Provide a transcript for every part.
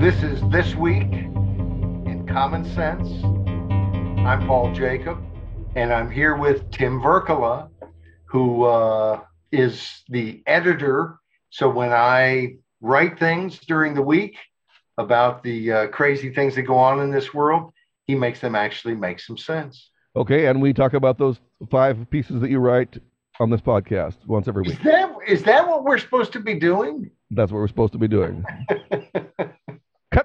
This is This Week in Common Sense. I'm Paul Jacob, and I'm here with Tim Virkkala, who uh, is the editor. So when I write things during the week about the uh, crazy things that go on in this world, he makes them actually make some sense. Okay, and we talk about those five pieces that you write on this podcast once every week. Is that is that what we're supposed to be doing? That's what we're supposed to be doing.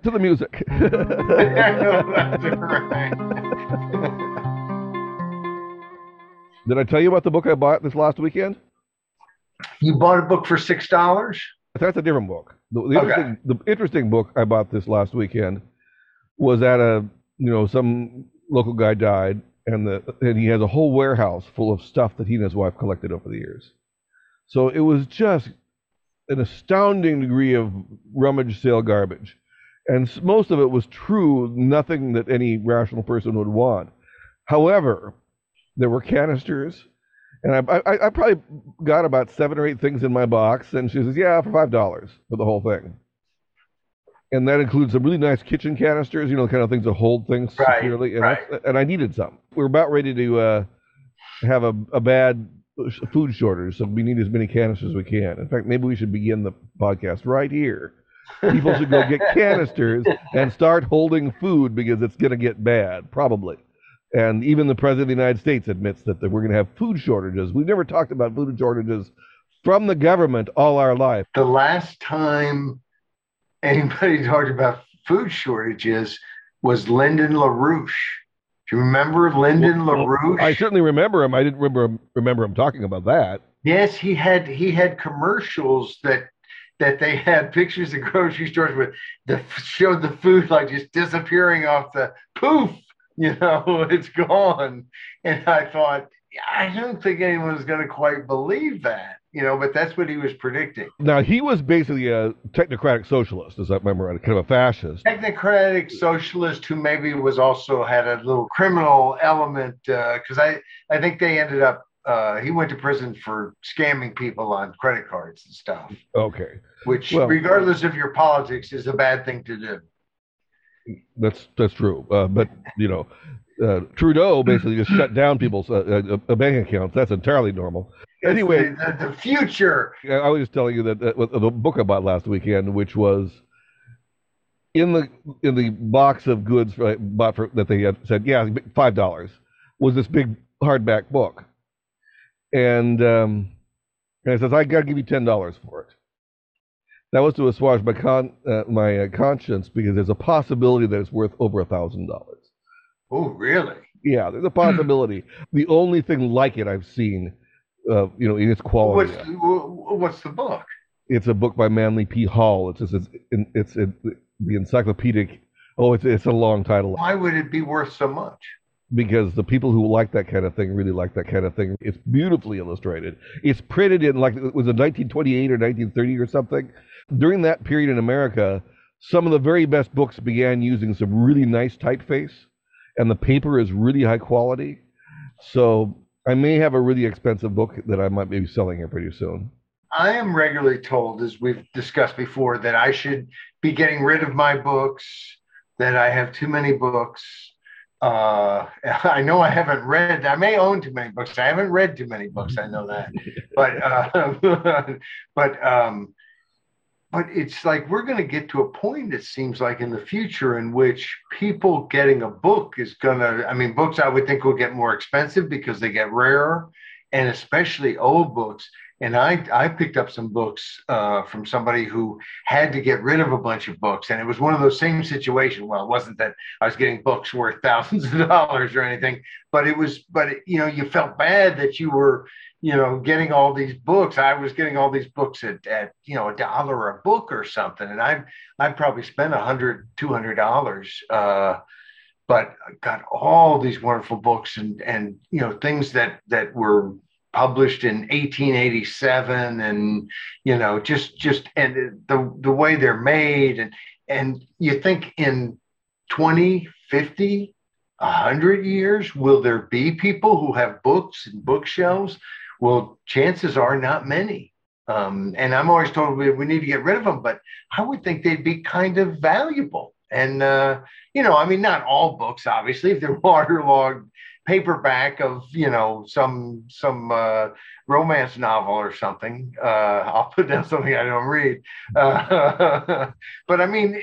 To the music. I know that's right. Did I tell you about the book I bought this last weekend? you bought a book for six dollars. That's a different book. The, the, Okay. interesting, the interesting book I bought this last weekend was at a, you know, some local guy died, and the and he has a whole warehouse full of stuff that he and his wife collected over the years. So it was just an astounding degree of rummage sale garbage, and most of it was true, nothing that any rational person would want. However, there were canisters. And I, I, I probably got about seven or eight things in my box, and she says, "Yeah, for five dollars for the whole thing." And that includes some really nice kitchen canisters, you know, the kind of things that hold things Right, securely. And, right. I, and I needed some. We were about ready to uh, have a, a bad food shortage, so we need as many canisters as we can. In fact, maybe we should begin the podcast right here. People should go get canisters and start holding food because it's going to get bad, probably. And even the president of the United States admits that that we're going to have food shortages. We've never talked about food shortages from the government all our life. the last time anybody talked about food shortages was Lyndon LaRouche. Do you remember Lyndon Well, LaRouche? I certainly remember him. I didn't remember him, remember him talking about that. yes, he had he had commercials that that they had pictures of grocery stores with the showed the food like just disappearing off the poof, you know, it's gone. And I thought, I don't think anyone's going to quite believe that, you know, but that's what he was predicting. Now he was basically a technocratic socialist, as I remember, kind of a fascist. technocratic socialist who maybe was also had a little criminal element uh, because I I think they ended up uh, he went to prison for scamming people on credit cards and stuff, Okay, which Well- regardless of your politics is a bad thing to do. that's that's true. Uh, but you know, uh, Trudeau basically just shut down people's uh, uh, bank accounts. That's entirely normal. Anyway, the, the, the future. I was just telling you that the book I bought last weekend, which was in the in the box of goods I bought for that they had said, yeah, five dollars, was this big hardback book, and um, and it says I got to give you ten dollars for it. That was to assuage my con uh, my uh, conscience because there's a possibility that it's worth over a thousand dollars. Oh, really? Yeah, there's a possibility. the only thing like it I've seen, uh, you know, in its quality. What's the, what's the book? It's a book by Manly P. Hall. It's just, it's it's, it's, it's the encyclopedic. Oh, it's it's a long title Why would it be worth so much? Because the people who like that kind of thing really like that kind of thing. It's beautifully illustrated. It's printed in like it was it 1928 or 1930 or something. During that period in America, some of the very best books began using some really nice typeface, and the paper is really high quality. So I may have a really expensive book that I might be selling here pretty soon. I am regularly told, as we've discussed before, that I should be getting rid of my books, that I have too many books. Uh, I know I haven't read, I may own too many books. I haven't read too many books. I know that. But, uh, but, um, but it's like we're going to get to a point, it seems like, in the future in which people getting a book is going to, I mean, books I would think will get more expensive because they get rarer, and especially old books. And I, I picked up some books uh, from somebody who had to get rid of a bunch of books. And it was one of those same situations. Well, it wasn't that I was getting books worth thousands of dollars or anything, but it was, but it, you know, you felt bad that you were, you know, getting all these books. I was getting all these books at, at you know, a dollar a book or something. And I, I probably spent a hundred, two hundred dollars. Uh, but got all these wonderful books and, and, you know, things that, that were published in 1887 and you know just just and the the way they're made and and you think in 20 50 100 years will there be people who have books and bookshelves well chances are not many Um, and I'm always told we, we need to get rid of them, but I would think they'd be kind of valuable. And, uh, you know, I mean, not all books, obviously, if they're waterlogged paperback of, you know, some, some, uh, romance novel or something. Uh, I'll put down something I don't read. Uh, but I mean,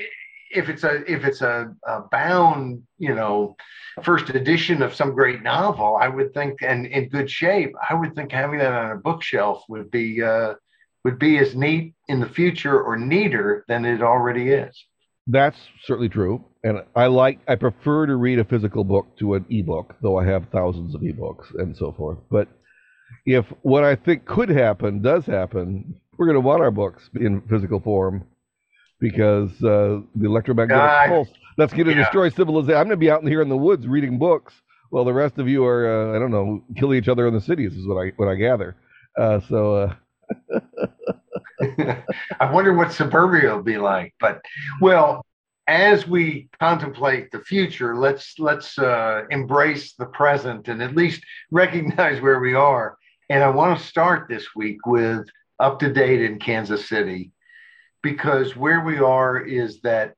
if it's a if it's a, a, bound, you know, first edition of some great novel, I would think, and in good shape, I would think having that on a bookshelf would be uh, would be as neat in the future or neater than it already is. That's certainly true, and I like I prefer to read a physical book to an ebook, though I have thousands of ebooks and so forth. But if what I think could happen does happen, we're going to want our books in physical form because uh, the electromagnetic uh, pulse that's going to yeah. destroy civilization. I'm going to be out in here in the woods reading books while the rest of you are, uh, I don't know, killing each other in the cities. Is what I what I gather. Uh, so. Uh, I wonder what suburbia will be like. But well, as we contemplate the future, let's let's uh, embrace the present and at least recognize where we are. And I want to start this week with up to date in Kansas City, because where we are is that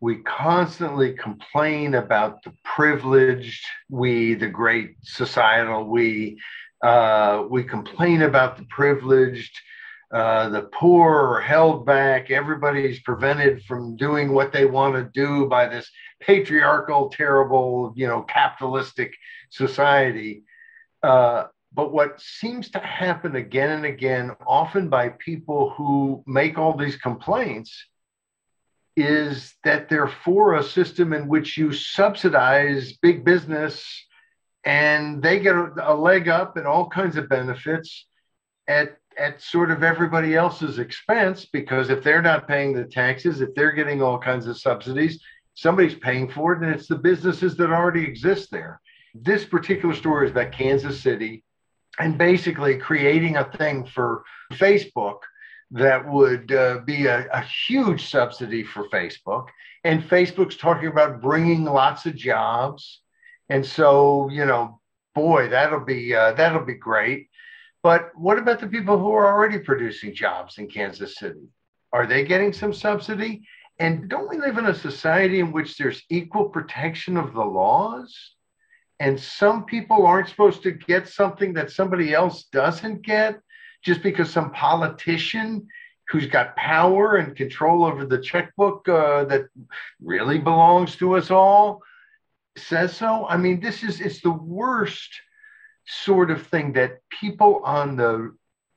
we constantly complain about the privileged we, the great societal we. Uh, we complain about the privileged. Uh, the poor are held back. Everybody's prevented from doing what they want to do by this patriarchal, terrible, you know, capitalistic society. Uh, but what seems to happen again and again, often by people who make all these complaints, is that they're for a system in which you subsidize big business and they get a leg up and all kinds of benefits at at sort of everybody else's expense because if they're not paying the taxes, if they're getting all kinds of subsidies, somebody's paying for it and it's the businesses that already exist there. This particular story is about Kansas City and basically creating a thing for Facebook that would uh, be a, a, huge subsidy for Facebook. And Facebook's talking about bringing lots of jobs. And so, you know, boy, that'll be uh, that'll be great. But what about the people who are already producing jobs in Kansas City? Are they getting some subsidy? And don't we live in a society in which there's equal protection of the laws? and some people aren't supposed to get something that somebody else doesn't get just because some politician who's got power and control over the checkbook uh, that really belongs to us all says so i mean this is it's the worst sort of thing that people on the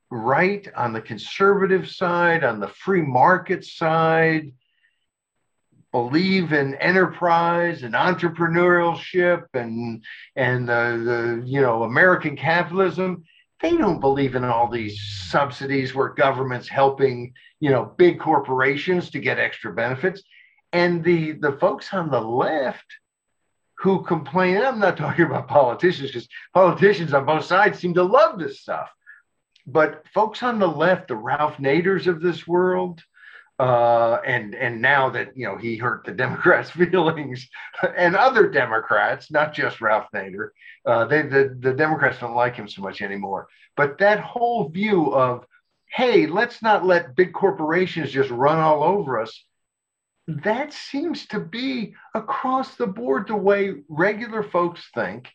right on the conservative side on the free market side believe in enterprise and entrepreneurship and and the, the you know American capitalism. They don't believe in all these subsidies where government's helping you know big corporations to get extra benefits. And the the folks on the left who complain, I'm not talking about politicians because politicians on both sides seem to love this stuff. But folks on the left, the Ralph Naders of this world, uh, and and now that you know he hurt the Democrats' feelings and other Democrats, not just Ralph Nader, uh, they the, the Democrats don't like him so much anymore. But that whole view of hey, let's not let big corporations just run all over us. That seems to be across the board the way regular folks think,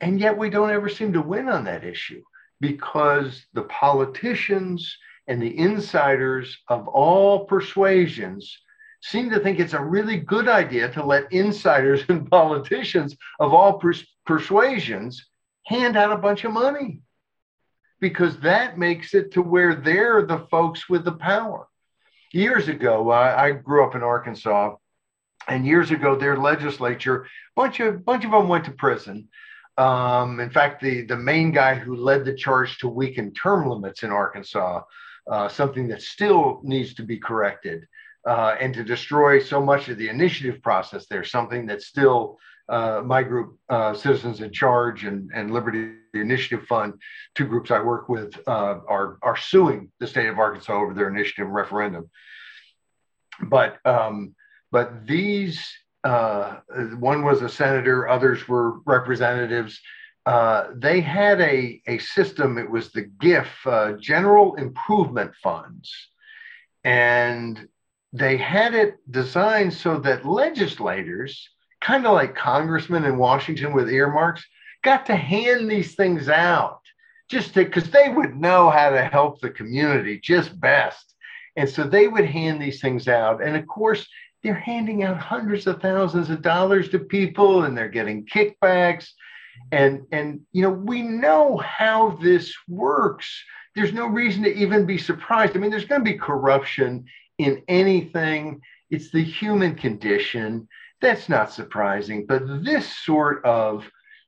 and yet we don't ever seem to win on that issue because the politicians and the insiders of all persuasions seem to think it's a really good idea to let insiders and politicians of all pers- persuasions hand out a bunch of money because that makes it to where they're the folks with the power. Years ago, I, I grew up in Arkansas, and years ago, their legislature, bunch of bunch of them went to prison. Um, in fact, the the main guy who led the charge to weaken term limits in Arkansas uh, something that still needs to be corrected, uh, and to destroy so much of the initiative process there, something that still uh, my group, uh, Citizens in Charge and, and Liberty Initiative Fund, two groups I work with, uh, are, are suing the state of Arkansas over their initiative referendum. But, um, but these, uh, one was a senator, others were representatives uh, they had a, a system, it was the GIF, uh, General Improvement Funds. And they had it designed so that legislators, kind of like congressmen in Washington with earmarks, got to hand these things out just because they would know how to help the community just best. And so they would hand these things out. And of course, they're handing out hundreds of thousands of dollars to people and they're getting kickbacks. And, and you know, we know how this works. There's no reason to even be surprised. I mean, there's going to be corruption in anything. It's the human condition. That's not surprising. But this sort of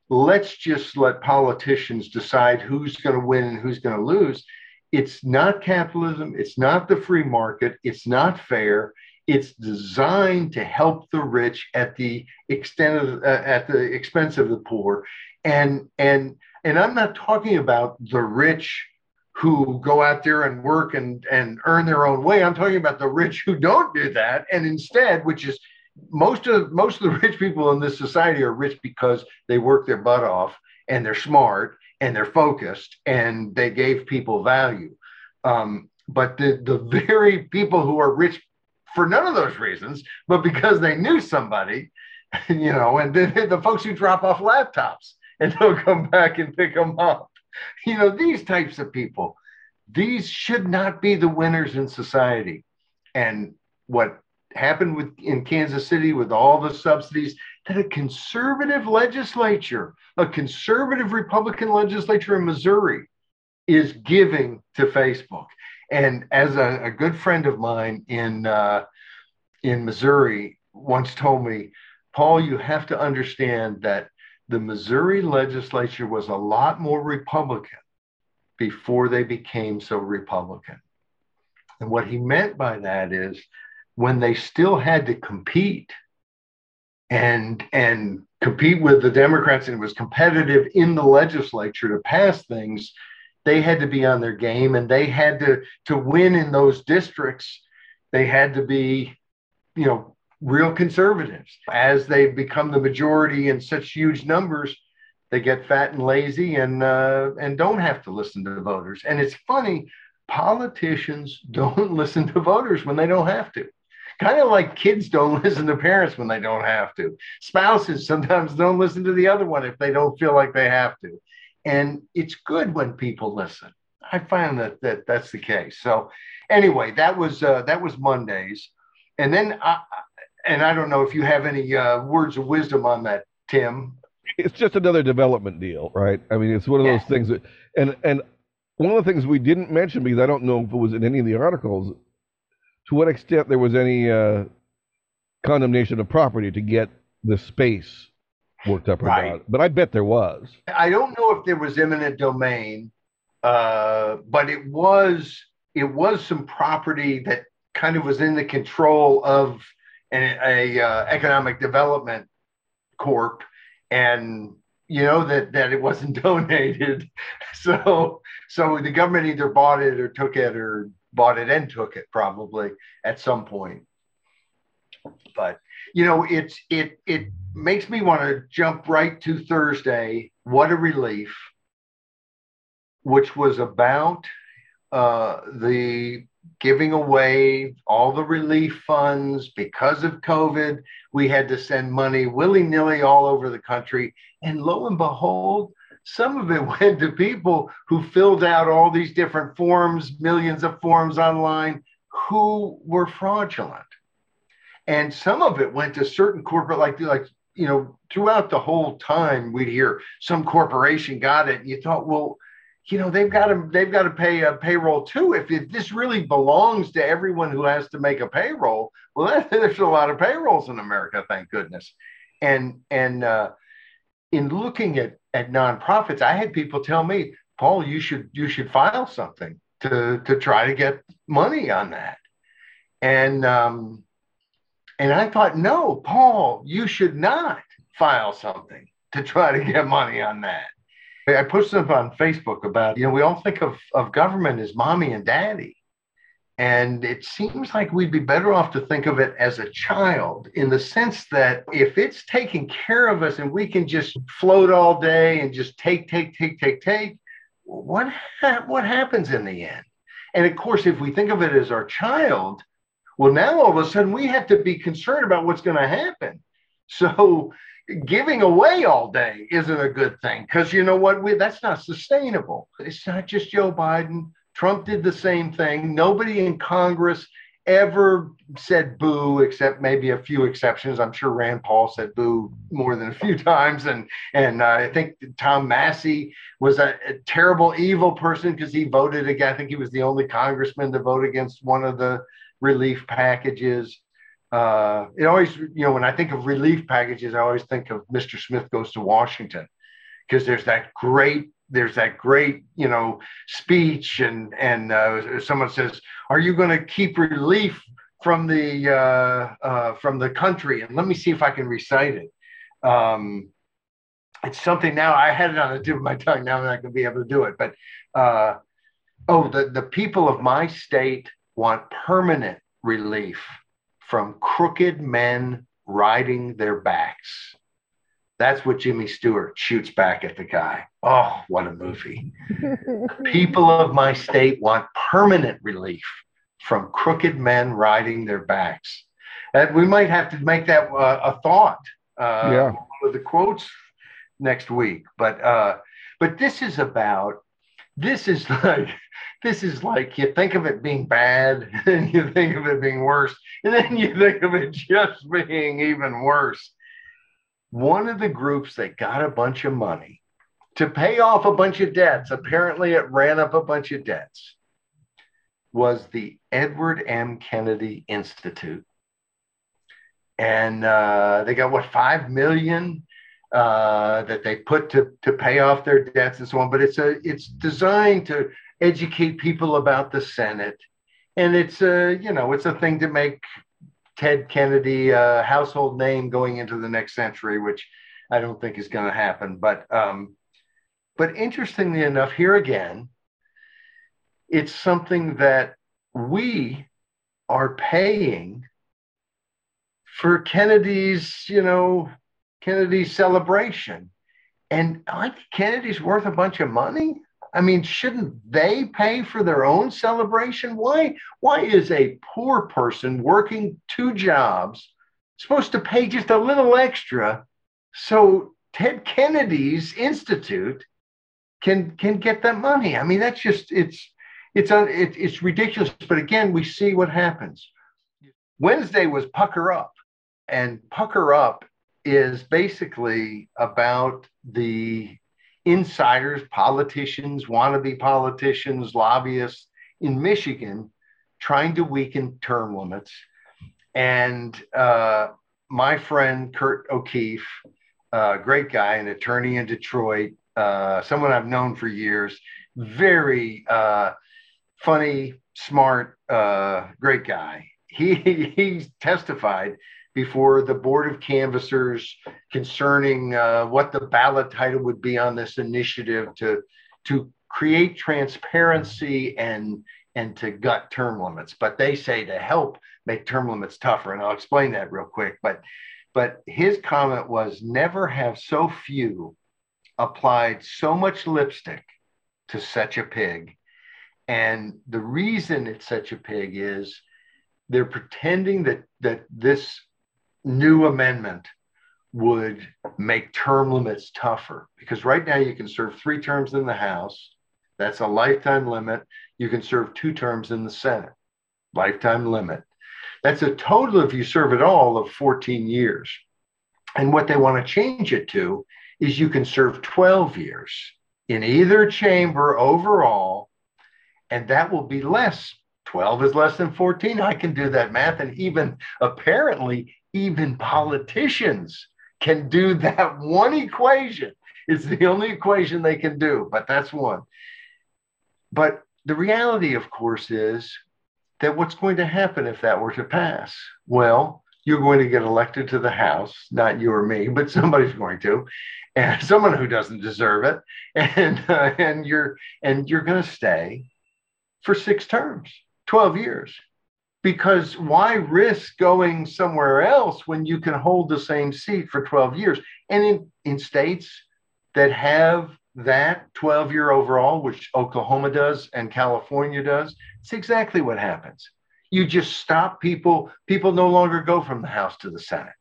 let's just let politicians decide who's going to win and who's going to lose. It's not capitalism. It's not the free market. It's not fair. It's designed to help the rich at the extent of uh, at the expense of the poor, and and and I'm not talking about the rich who go out there and work and and earn their own way. I'm talking about the rich who don't do that, and instead, which is most of most of the rich people in this society are rich because they work their butt off and they're smart and they're focused and they gave people value. Um, but the, the very people who are rich for none of those reasons, but because they knew somebody, you know, and the, the folks who drop off laptops and they'll come back and pick them up, you know, these types of people, these should not be the winners in society. And what happened with in Kansas City with all the subsidies that a conservative legislature, a conservative Republican legislature in Missouri is giving to Facebook. And as a, a good friend of mine in uh, in Missouri once told me, Paul, you have to understand that the Missouri legislature was a lot more Republican before they became so Republican. And what he meant by that is when they still had to compete and and compete with the Democrats and it was competitive in the legislature to pass things, they had to be on their game and they had to to win in those districts. They had to be, you know, real conservatives. As they become the majority in such huge numbers, they get fat and lazy and uh, and don't have to listen to the voters. And it's funny, politicians don't listen to voters when they don't have to kind of like kids don't listen to parents when they don't have to. Spouses sometimes don't listen to the other one if they don't feel like they have to. And it's good when people listen. I find that, that that's the case. So anyway, that was uh, that was Mondays, and then I, and I don't know if you have any uh, words of wisdom on that, Tim. It's just another development deal, right? I mean, it's one of those things that, and and one of the things we didn't mention because I don't know if it was in any of the articles to what extent there was any uh, condemnation of property to get the space worked up or right. But I bet there was. I don't know if there was eminent domain, uh, but it was it was some property that kind of was in the control of an a, uh, economic development corp, and you know that that it wasn't donated. So so the government either bought it or took it or bought it and took it probably at some point. But you know, it's it it makes me want to jump right to Thursday. What a relief! Which was about uh, the giving away all the relief funds because of COVID. We had to send money willy nilly all over the country. And lo and behold, some of it went to people who filled out all these different forms, millions of forms online, who were fraudulent. And some of it went to certain corporate, like, like, you know, throughout the whole time we'd hear some corporation got it. And you thought, well, you know, they've got to they've got to pay a payroll too. If, if this really belongs to everyone who has to make a payroll, well, that, there's a lot of payrolls in America, thank goodness. And and uh, in looking at at nonprofits, I had people tell me, Paul, you should you should file something to to try to get money on that. And um, and I thought, no, Paul, you should not file something to try to get money on that. I posted up on Facebook about, you know, we all think of, of government as mommy and daddy. And it seems like we'd be better off to think of it as a child in the sense that if it's taking care of us and we can just float all day and just take, take, take, take, take, what, ha- what happens in the end? And of course, if we think of it as our child, well, now all of a sudden we have to be concerned about what's going to happen. So giving away all day isn't a good thing because you know what? We, that's not sustainable. It's not just Joe Biden. Trump did the same thing. Nobody in Congress ever said boo, except maybe a few exceptions. I'm sure Rand Paul said boo more than a few times, and and uh, I think Tom Massie was a, a terrible, evil person because he voted again. I think he was the only congressman to vote against one of the relief packages. Uh, it always, you know, when I think of relief packages, I always think of Mr. Smith goes to Washington because there's that great there's that great you know speech and and uh, someone says are you going to keep relief from the uh, uh, from the country? And let me see if i can recite it. Um, it's something now i had it on the tip of my tongue now i'm not going to be able to do it but uh, oh the, the people of my state want permanent relief from crooked men riding their backs that's what Jimmy Stewart shoots back at the guy. Oh, what a movie. People of my state want permanent relief from crooked men riding their backs. And we might have to make that uh, a thought. Uh, yeah. With the quotes next week. But uh, but this is about this is like this is like you think of it being bad and you think of it being worse and then you think of it just being even worse one of the groups that got a bunch of money to pay off a bunch of debts, apparently it ran up a bunch of debts, was the Edward M. Kennedy Institute. And uh, they got what, five million uh, that they put to, to pay off their debts and so on. But it's a it's designed to educate people about the Senate. And it's a, you know, it's a thing to make Ted Kennedy uh, household name going into the next century, which I don't think is going to happen. But um, but interestingly enough, here again, it's something that we are paying for Kennedy's, you know, Kennedy's celebration. And Kennedy's worth a bunch of money. I mean, shouldn't they pay for their own celebration? Why, why is a poor person working two jobs supposed to pay just a little extra so Ted Kennedy's Institute can can get that money? I mean, that's just it's it's un, it, it's ridiculous. But again, we see what happens. Wednesday was Pucker Up, and Pucker Up is basically about the insiders, politicians, wannabe politicians, lobbyists in Michigan trying to weaken term limits. And uh, my friend Kurt O'Keefe, uh, great guy, an attorney in Detroit, uh, someone I've known for years, very uh, funny, smart, uh, great guy. He he testified before the board of canvassers concerning uh, what the ballot title would be on this initiative to to create transparency and and to gut term limits. But they say to help make term limits tougher and i'll explain that real quick. But but his comment was never have so few applied so much lipstick to such a pig. And the reason it's such a pig is they're pretending that that this new amendment would make term limits tougher because right now you can serve three terms in the House. That's a lifetime limit. You can serve two terms in the Senate, lifetime limit. That's a total, if you serve it all, of 14 years. And what they want to change it to is you can serve 12 years in either chamber overall, and that will be less. 12 is less than 14. I can do that math. And even apparently, even politicians can do that one equation. It's the only equation they can do, but that's one. But the reality, of course, is that what's going to happen if that were to pass? Well, you're going to get elected to the House, not you or me, but somebody's going to, and someone who doesn't deserve it, and uh, and you're and you're going to stay for six terms. 12 years. Because why risk going somewhere else when you can hold the same seat for 12 years? And in, in states that have that 12 year overall, which Oklahoma does and California does, it's exactly what happens. You just stop people, people no longer go from the House to the Senate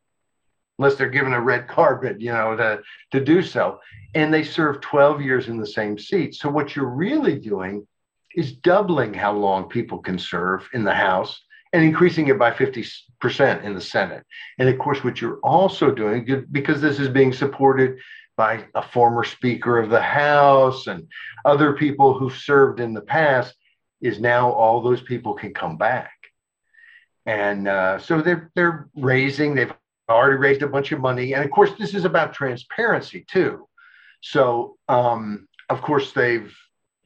unless they're given a red carpet, you know, to, to do so. And they serve 12 years in the same seat. So what you're really doing is doubling how long people can serve in the House and increasing it by 50% in the Senate. And of course, what you're also doing, because this is being supported by a former Speaker of the House and other people who've served in the past, is now all those people can come back. And uh, so they're they're raising, they've already raised a bunch of money. And of course, this is about transparency too. So um, of course they've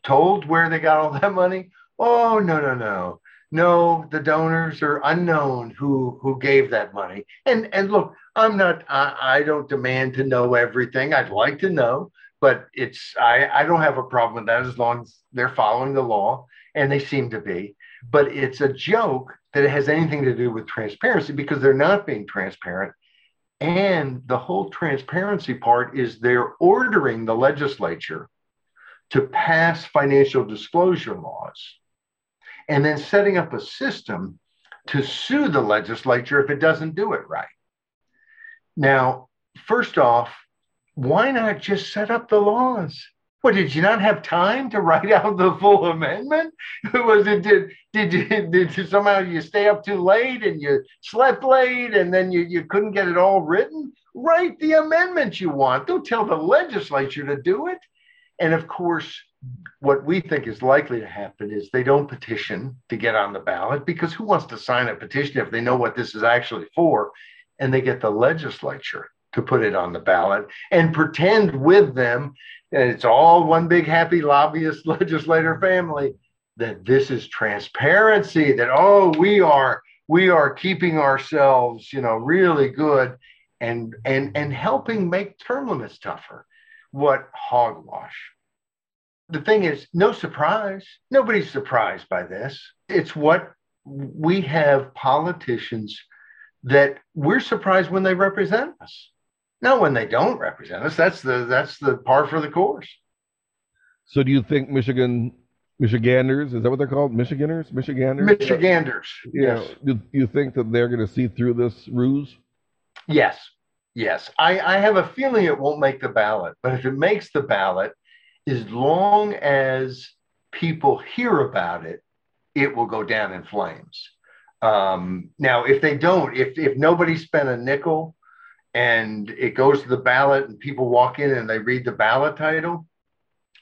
told where they got all that money. Oh no, no, no. No, the donors are unknown who who gave that money. And and look, I'm not I, I don't demand to know everything. I'd like to know, but it's I, I don't have a problem with that as long as they're following the law and they seem to be. But it's a joke that it has anything to do with transparency because they're not being transparent. And the whole transparency part is they're ordering the legislature to pass financial disclosure laws and then setting up a system to sue the legislature if it doesn't do it right. Now, first off, why not just set up the laws? What did you not have time to write out the full amendment? Was it did did you did somehow you stay up too late and you slept late and then you, you couldn't get it all written? Write the amendment you want. Don't tell the legislature to do it. And of course, what we think is likely to happen is they don't petition to get on the ballot because who wants to sign a petition if they know what this is actually for? And they get the legislature to put it on the ballot and pretend with them and it's all one big happy lobbyist legislator family that this is transparency that oh we are we are keeping ourselves you know really good and and and helping make term limits tougher what hogwash the thing is no surprise nobody's surprised by this it's what we have politicians that we're surprised when they represent us no, when they don't represent us, that's the that's the par for the course. So, do you think Michigan Michiganders is that what they're called? Michiganders, Michiganders, Michiganders. Yes. Do you think that they're going to see through this ruse? Yes. Yes. I, I have a feeling it won't make the ballot, but if it makes the ballot, as long as people hear about it, it will go down in flames. Um, now, if they don't, if if nobody spent a nickel and it goes to the ballot and people walk in and they read the ballot title,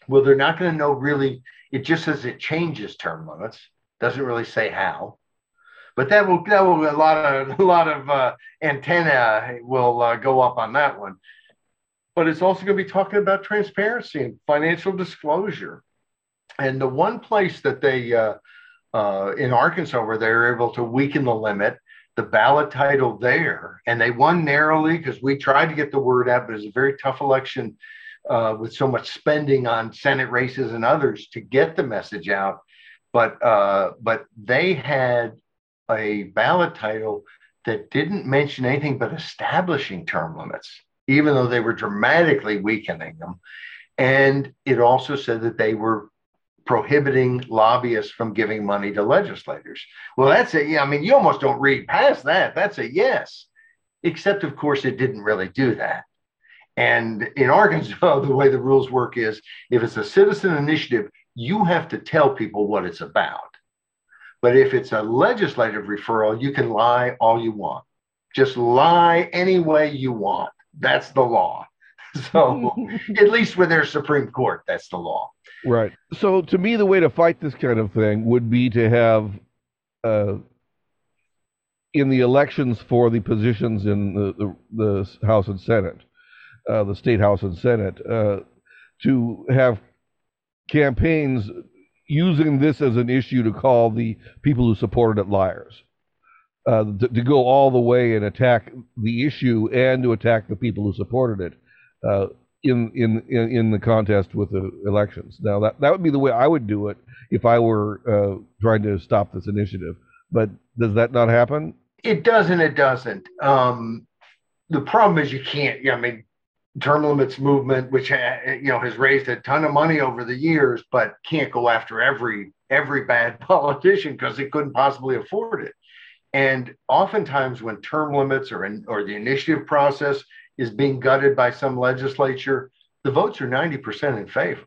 well, they're not going to know really. It just says it changes term limits, doesn't really say how. But that will that will a lot of a lot of uh, antenna will uh, go up on that one. But it's also going to be talking about transparency and financial disclosure. And the one place that they uh, uh in Arkansas where they were able to weaken the limit the ballot title there, and they won narrowly because we tried to get the word out, but it was a very tough election uh, with so much spending on Senate races and others to get the message out. But uh, but they had a ballot title that didn't mention anything but establishing term limits, even though they were dramatically weakening them. And it also said that they were prohibiting lobbyists from giving money to legislators. Well, that's it. Yeah, I mean, you almost don't read past that. That's a yes. Except, of course, it didn't really do that. And in Arkansas, the way the rules work is if it's a citizen initiative, you have to tell people what it's about. But if it's a legislative referral, you can lie all you want. Just lie any way you want. That's the law. So, at least with their Supreme Court, that's the law. Right. So to me, the way to fight this kind of thing would be to have, uh, in the elections for the positions in the, the, the House and Senate, uh, the state House and Senate, uh, to have campaigns using this as an issue to call the people who supported it liars. Uh, to, to, go all the way and attack the issue and to attack the people who supported it. Uh, in, in in in the contest with the elections. Now that that would be the way I would do it if I were uh, trying to stop this initiative. But does that not happen? It doesn't. It doesn't. Um, the problem is you can't. I mean, term limits movement, which uh, uh, you know has raised a ton of money over the years, but can't go after every every bad politician because it couldn't possibly afford it. And oftentimes, when term limits or in, or the initiative process is being gutted by some legislature, the votes are 90% in favor.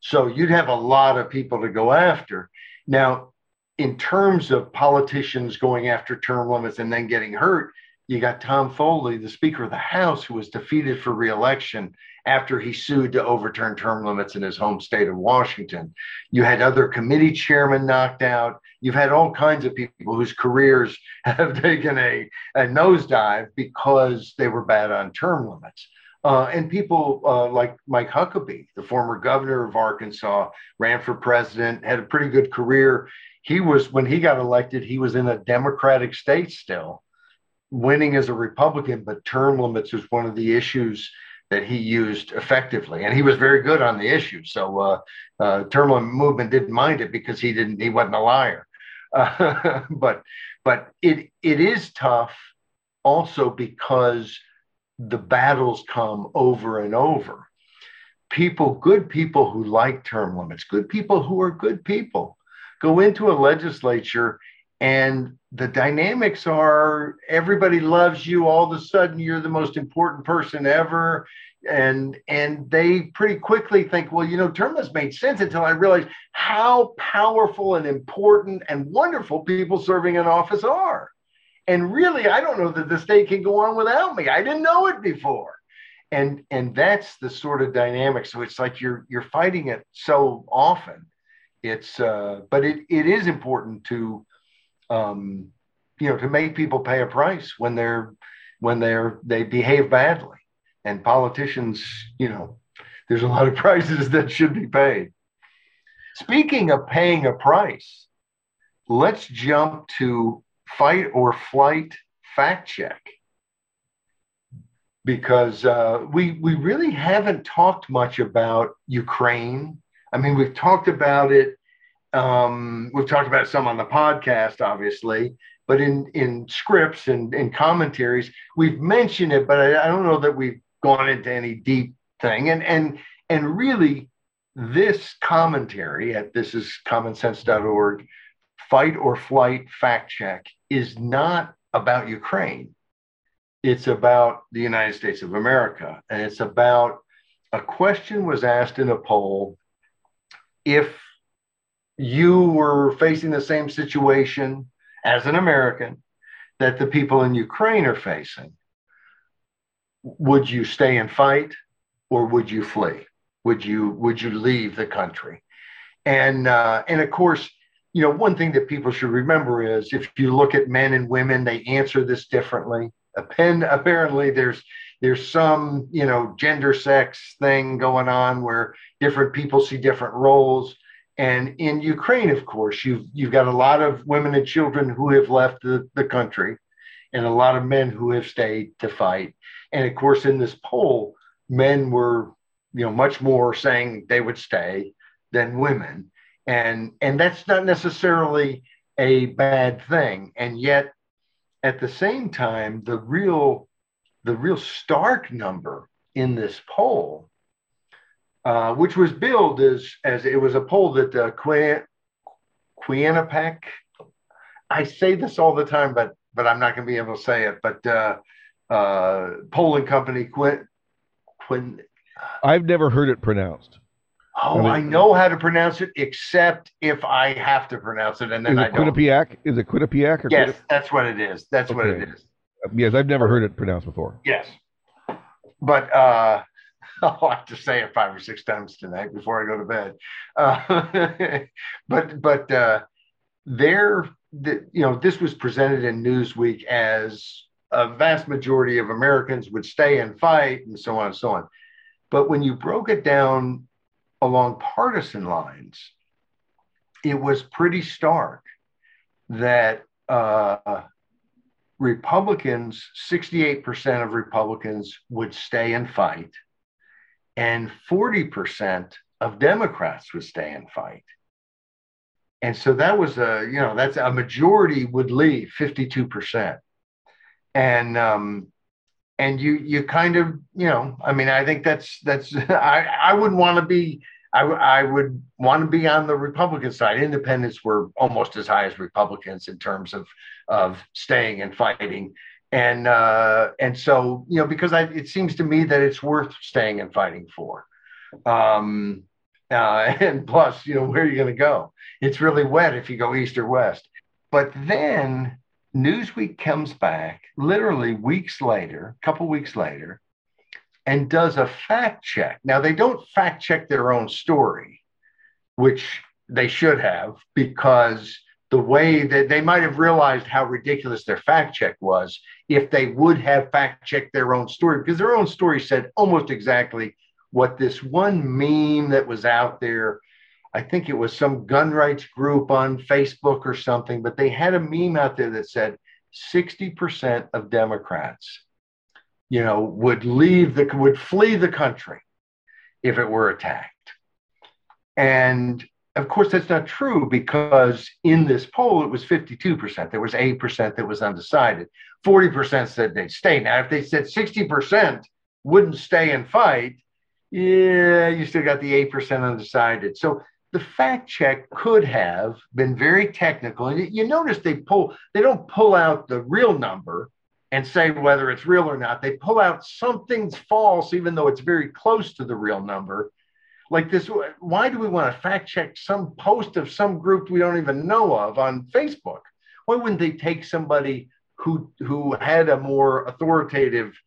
So you'd have a lot of people to go after. Now, in terms of politicians going after term limits and then getting hurt, you got Tom Foley, the Speaker of the House, who was defeated for reelection after he sued to overturn term limits in his home state of Washington. You had other committee chairmen knocked out. You've had all kinds of people whose careers have taken a, a nosedive because they were bad on term limits. Uh, and people uh, like Mike Huckabee, the former governor of Arkansas, ran for president, had a pretty good career. He was, when he got elected, he was in a Democratic state still, winning as a Republican, but term limits was one of the issues that he used effectively, and he was very good on the issue. So uh, uh, term limit movement didn't mind it because he didn't he wasn't a liar. Uh, but but it it is tough also because the battles come over and over. People, good people who like term limits, good people who are good people, go into a legislature and the dynamics are everybody loves you all of a sudden you're the most important person ever. And and they pretty quickly think well you know term limits made sense until i realized how powerful and important and wonderful people serving in office are. And really i don't know that the state can go on without me. I didn't know it before. And and that's the sort of dynamic so it's like you're you're fighting it so often. It's uh but it it is important to um you know to make people pay a price when they're when they're they behave badly and politicians you know there's a lot of prices that should be paid speaking of paying a price let's jump to fight or flight fact check because uh, we we really haven't talked much about Ukraine. I mean, we've talked about it. Um, we've talked about some on the podcast, obviously, but in in scripts and in commentaries, we've mentioned it, but I, I don't know that we've gone into any deep thing. And and and really, this commentary at this is commonsense.org fight or flight fact check is not about Ukraine. It's about the United States of America. And it's about a question was asked in a poll if you were facing the same situation as an American that the people in Ukraine are facing, would you stay and fight or would you flee? Would you would you leave the country? And uh, and of course, you know, one thing that people should remember is if you look at men and women, they answer this differently. Apparently, there's there's some you know gender sex thing going on where different people see different roles. And in Ukraine, of course, you've you've got a lot of women and children who have left the, the country, and a lot of men who have stayed to fight. And of course, in this poll, men were you know much more saying they would stay than women and and that's not necessarily a bad thing and yet at the same time the real the real stark number in this poll uh, which was billed as as it was a poll that uh, Quinnipiac I say this all the time but but I'm not going to be able to say it but uh, uh, polling company Quinn Quinn I've never heard it pronounced Oh, I, mean, I, know how to pronounce it, except if I have to pronounce it, and then is it I Quinnipiac? Don't. Is it Quinnipiac? Or yes, Quinnipiac? that's what it is. That's okay. what it is. Yes, I've never heard it pronounced before. Yes, but uh, I'll have to say it five or six times tonight before I go to bed. Uh, but but uh, there, the, you know, this was presented in Newsweek as a vast majority of Americans would stay and fight, and so on and so on. But when you broke it down along partisan lines, it was pretty stark that uh, Republicans, 68% of Republicans would stay and fight, and 40% of Democrats would stay and fight. And so that was a, you know, that's a majority would leave 52%. And, um, and you, you kind of, you know, I mean, I think that's, that's, I, I wouldn't want to be, I, I would want to be on the Republican side. Independents were almost as high as Republicans in terms of, of staying and fighting. And, uh, and so, you know, because I, it seems to me that it's worth staying and fighting for. Um, uh, and plus, you know, where are you going to go? It's really wet if you go east or west. But then Newsweek comes back literally weeks later, a couple weeks later, and does a fact check. Now, they don't fact check their own story, which they should have, because the way that they might have realized how ridiculous their fact check was if they would have fact checked their own story, because their own story said almost exactly what this one meme that was out there I think it was some gun rights group on Facebook or something, but they had a meme out there that said 60% of Democrats, you know, would leave the would flee the country if it were attacked. And of course, that's not true because in this poll, it was 52%. There was 8% that was undecided. 40% said they'd stay. Now, if they said 60% wouldn't stay and fight, yeah, you still got the 8% undecided. So the fact check could have been very technical. And you notice they pull, they don't pull out the real number and say whether it's real or not. They pull out something's false, even though it's very close to the real number. Like this, why do we want to fact check some post of some group we don't even know of on Facebook? Why wouldn't they take somebody who who had a more authoritative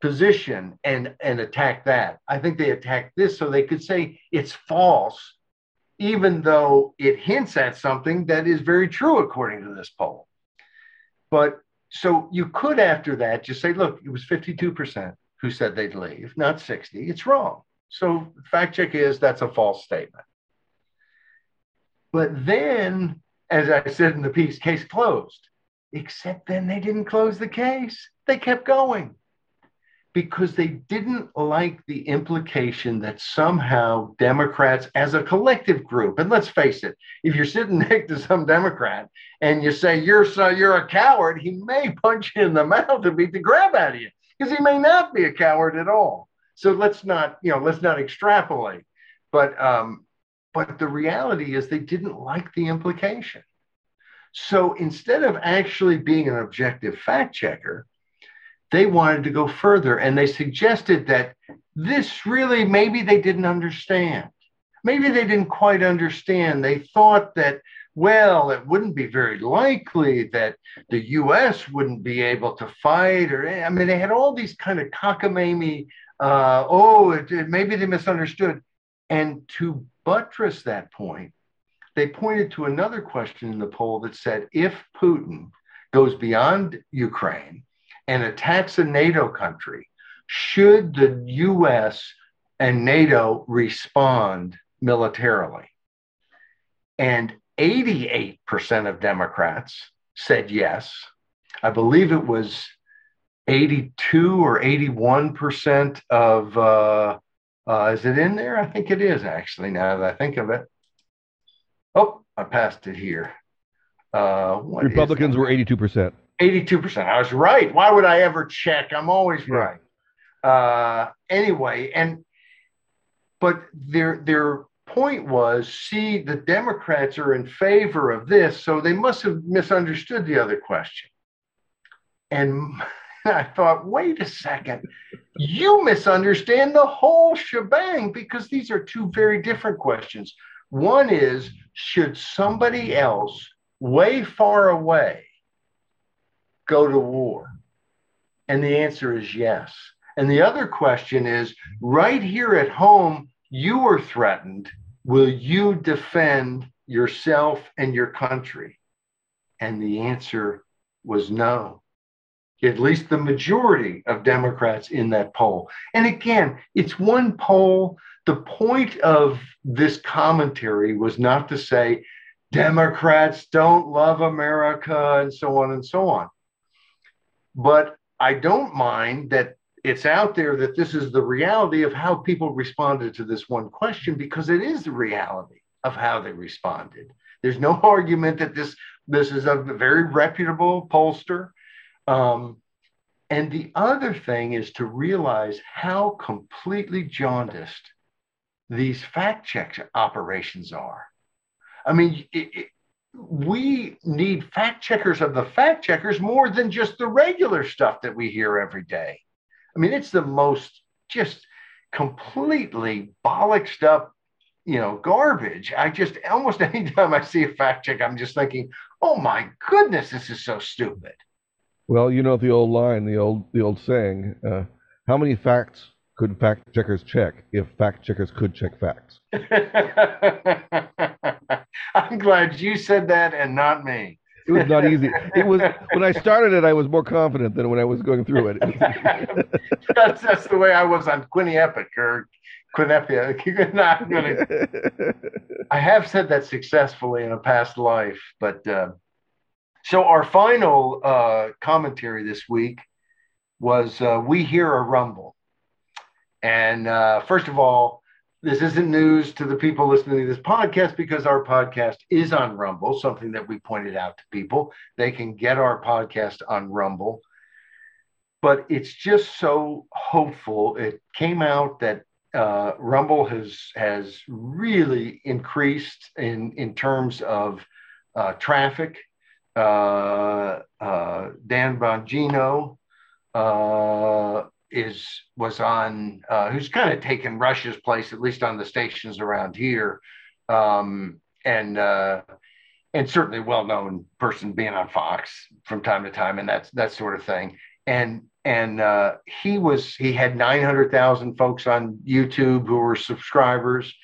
position and and attack that? I think they attacked this so they could say it's false even though it hints at something that is very true according to this poll. But so you could, after that, just say, look, it was 52% who said they'd leave, not 60. It's wrong. So fact check is that's a false statement. But then, as I said in the piece, case closed. Except then they didn't close the case. They kept going because they didn't like the implication that somehow Democrats, as a collective group, and let's face it, if you're sitting next to some Democrat and you say you're so you're a coward, he may punch you in the mouth and beat the crap out of you because he may not be a coward at all. So let's not, you know, let's not extrapolate. But um, but the reality is they didn't like the implication. So instead of actually being an objective fact checker, they wanted to go further and they suggested that this really maybe they didn't understand. Maybe they didn't quite understand. They thought that, well, it wouldn't be very likely that the US wouldn't be able to fight, or I mean, they had all these kind of cockamamie, uh, oh, it, it, maybe they misunderstood. And to buttress that point, they pointed to another question in the poll that said if Putin goes beyond Ukraine and attacks a NATO country, should the US and NATO respond militarily? And 88% of Democrats said yes. I believe it was 82 or 81% of, uh, uh, is it in there? I think it is actually, now that I think of it. Oh, I passed it here. Uh, Republicans were 82%. 82%. I was right. Why would I ever check? I'm always right. Uh, anyway, and but their their point was see the Democrats are in favor of this, so they must have misunderstood the other question. And I thought, wait a second, you misunderstand the whole shebang because these are two very different questions. One is, should somebody else way far away go to war? And the answer is yes. And the other question is right here at home, you are threatened. Will you defend yourself and your country? And the answer was no. At least the majority of Democrats in that poll. And again, it's one poll. The point of this commentary was not to say Democrats don't love America and so on and so on. But I don't mind that it's out there that this is the reality of how people responded to this one question because it is the reality of how they responded. There's no argument that this this is a very reputable pollster. Um, and the other thing is to realize how completely jaundiced these fact check operations are. I mean, it, it, we need fact checkers of the fact checkers more than just the regular stuff that we hear every day. I mean, it's the most just completely bollocksed up, you know, garbage. I just almost anytime I see a fact check, I'm just thinking, oh my goodness, this is so stupid. Well, you know the old line, the old the old saying, uh, how many facts could fact checkers check if fact checkers could check facts? I'm glad you said that and not me. It was not easy. It was when I started it, I was more confident than when I was going through it. that's, that's the way I was on Quinnipiac or Quinnipiac. not I have said that successfully in a past life, but uh, so our final uh, commentary this week was uh, "We Hear a Rumble," and uh, first of all, this isn't news to the people listening to this podcast because our podcast is on Rumble, something that we pointed out to people. They can get our podcast on Rumble. But it's just so hopeful. It came out that uh, Rumble has has really increased in in terms of uh, traffic. Uh, uh Dan Bongino uh, is was on who's kind of taken Rush's place at least on the stations around here, um, and and certainly well known person being on Fox from time to time and that's that sort of thing. And and uh, he was he had nine hundred thousand folks on YouTube who were subscribers,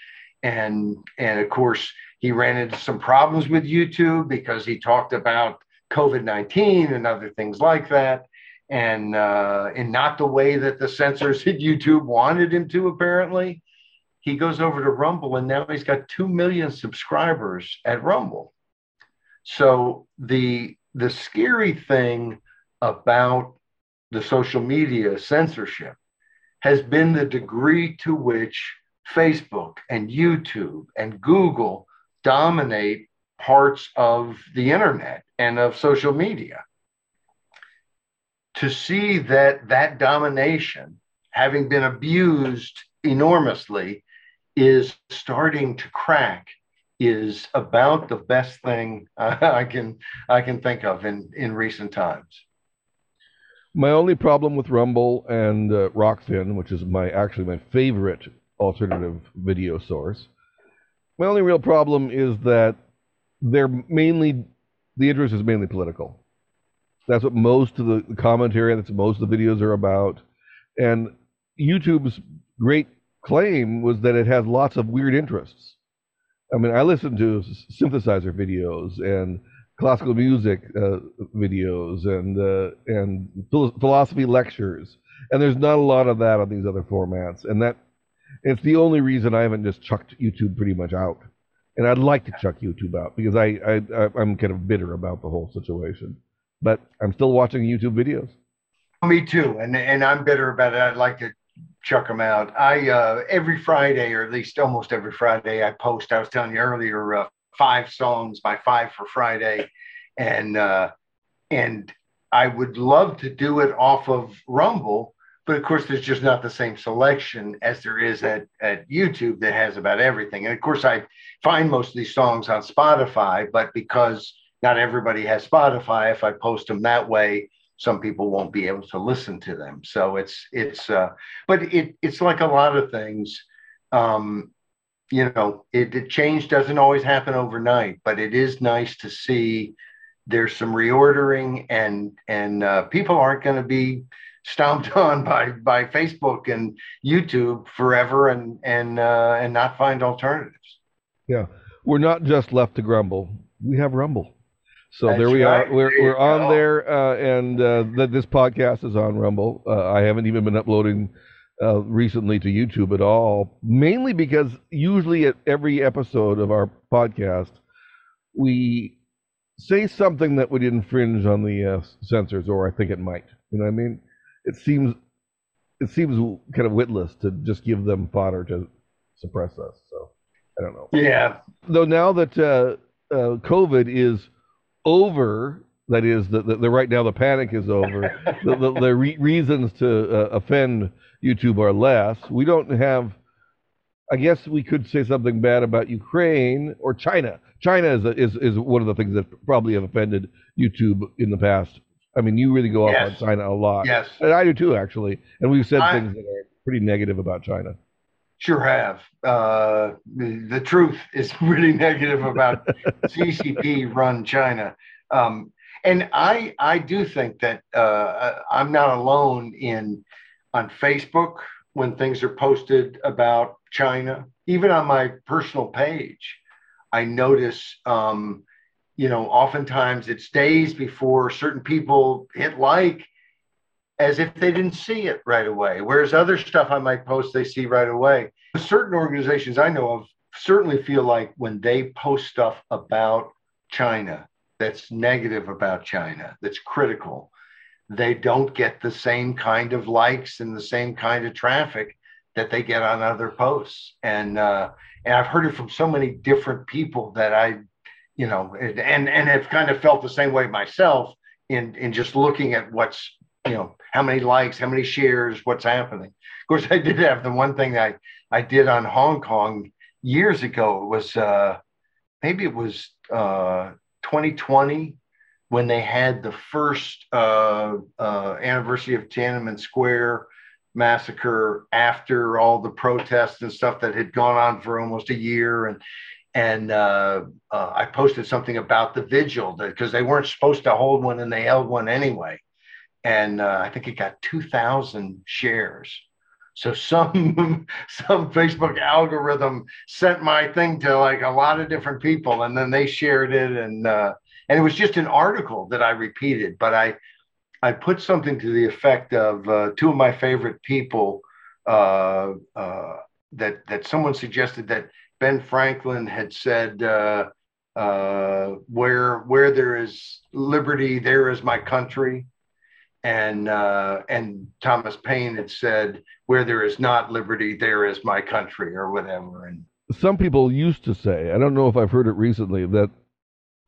and and of course he ran into some problems with YouTube because he talked about COVID nineteen and other things like that and uh, not the way that the censors at YouTube wanted him to. Apparently, he goes over to Rumble, and now he's got two million subscribers at Rumble. So the the scary thing about the social media censorship has been the degree to which Facebook and YouTube and Google dominate parts of the internet and of social media to see that that domination, having been abused enormously, is starting to crack is about the best thing I can I can think of in in recent times. My only problem with Rumble and uh, Rokfin, which is my actually my favorite alternative video source, my only real problem is that they're mainly the interest is mainly political. That's what most of the commentary, that's most of the videos are about. And YouTube's great claim was that it has lots of weird interests. I mean, I listen to synthesizer videos and classical music uh, videos and uh, and philosophy lectures, and there's not a lot of that on these other formats. And that it's the only reason I haven't just chucked YouTube pretty much out. And I'd like to chuck YouTube out because I, I I'm kind of bitter about the whole situation but I'm still watching YouTube videos. Me too, and and I'm bitter about it. I'd like to chuck them out. I uh, every Friday, or at least almost every Friday, I post. I was telling you earlier, uh, five songs, my five for Friday, and uh, and I would love to do it off of Rumble, but of course, there's just not the same selection as there is at at YouTube that has about everything. And of course, I find most of these songs on Spotify, but because not everybody has Spotify. If I post them that way, some people won't be able to listen to them. So it's it's uh, but it it's like a lot of things. Um, you know, it, change doesn't always happen overnight, but it is nice to see there's some reordering and and uh, people aren't going to be stomped on by by Facebook and YouTube forever and and uh, and not find alternatives. Yeah, we're not just left to grumble. We have Rumble. So That's there we right. are. We're, there we're on there, uh, and uh, th- this podcast is on Rumble. Uh, I haven't even been uploading uh, recently to YouTube at all, mainly because usually at every episode of our podcast, we say something that would infringe on the uh, censors, or I think it might. You know what I mean? It seems it seems kind of witless to just give them fodder to suppress us. So I don't know. Yeah. Though now that uh, uh, COVID is over, that is, the, the, the right now the panic is over. the the, the re- reasons to uh, offend YouTube are less. We don't have. I guess we could say something bad about Ukraine or China. China is a, is is one of the things that probably have offended YouTube in the past. I mean, you really go off Yes. on China a lot. Yes. And I do too, actually. And we've said I- things that are pretty negative about China. Sure have. Uh, the, the truth is really negative about CCP run China. Um, and I I do think that uh, I'm not alone in on Facebook when things are posted about China, even on my personal page. I notice, um, you know, oftentimes it's days before certain people hit like as if they didn't see it right away. Whereas other stuff I might post, they see right away. Certain organizations I know of certainly feel like when they post stuff about China that's negative about China, that's critical, they don't get the same kind of likes and the same kind of traffic that they get on other posts. And uh, and I've heard it from so many different people that I, you know, and and, have kind of felt the same way myself in in just looking at what's you know how many likes how many shares what's happening. Of course i did have the one thing i i did on hong kong years ago. It was uh maybe it was uh 2020 when they had the first uh, uh anniversary of tiananmen square massacre after all the protests and stuff that had gone on for almost a year. And and uh, uh, I posted something about the vigil because they weren't supposed to hold one and they held one anyway and uh, I think it got 2,000 shares. So some some Facebook algorithm sent my thing to like a lot of different people, and then they shared it, and uh, and it was just an article that I repeated, but I I put something to the effect of uh, two of my favorite people uh, that that someone suggested that Ben Franklin had said. Uh, uh, where where there is liberty, there is my country and uh, and Thomas Paine had said, "Where there is not liberty, there is my country," or whatever. And some people used to say, I don't know if I've heard it recently, that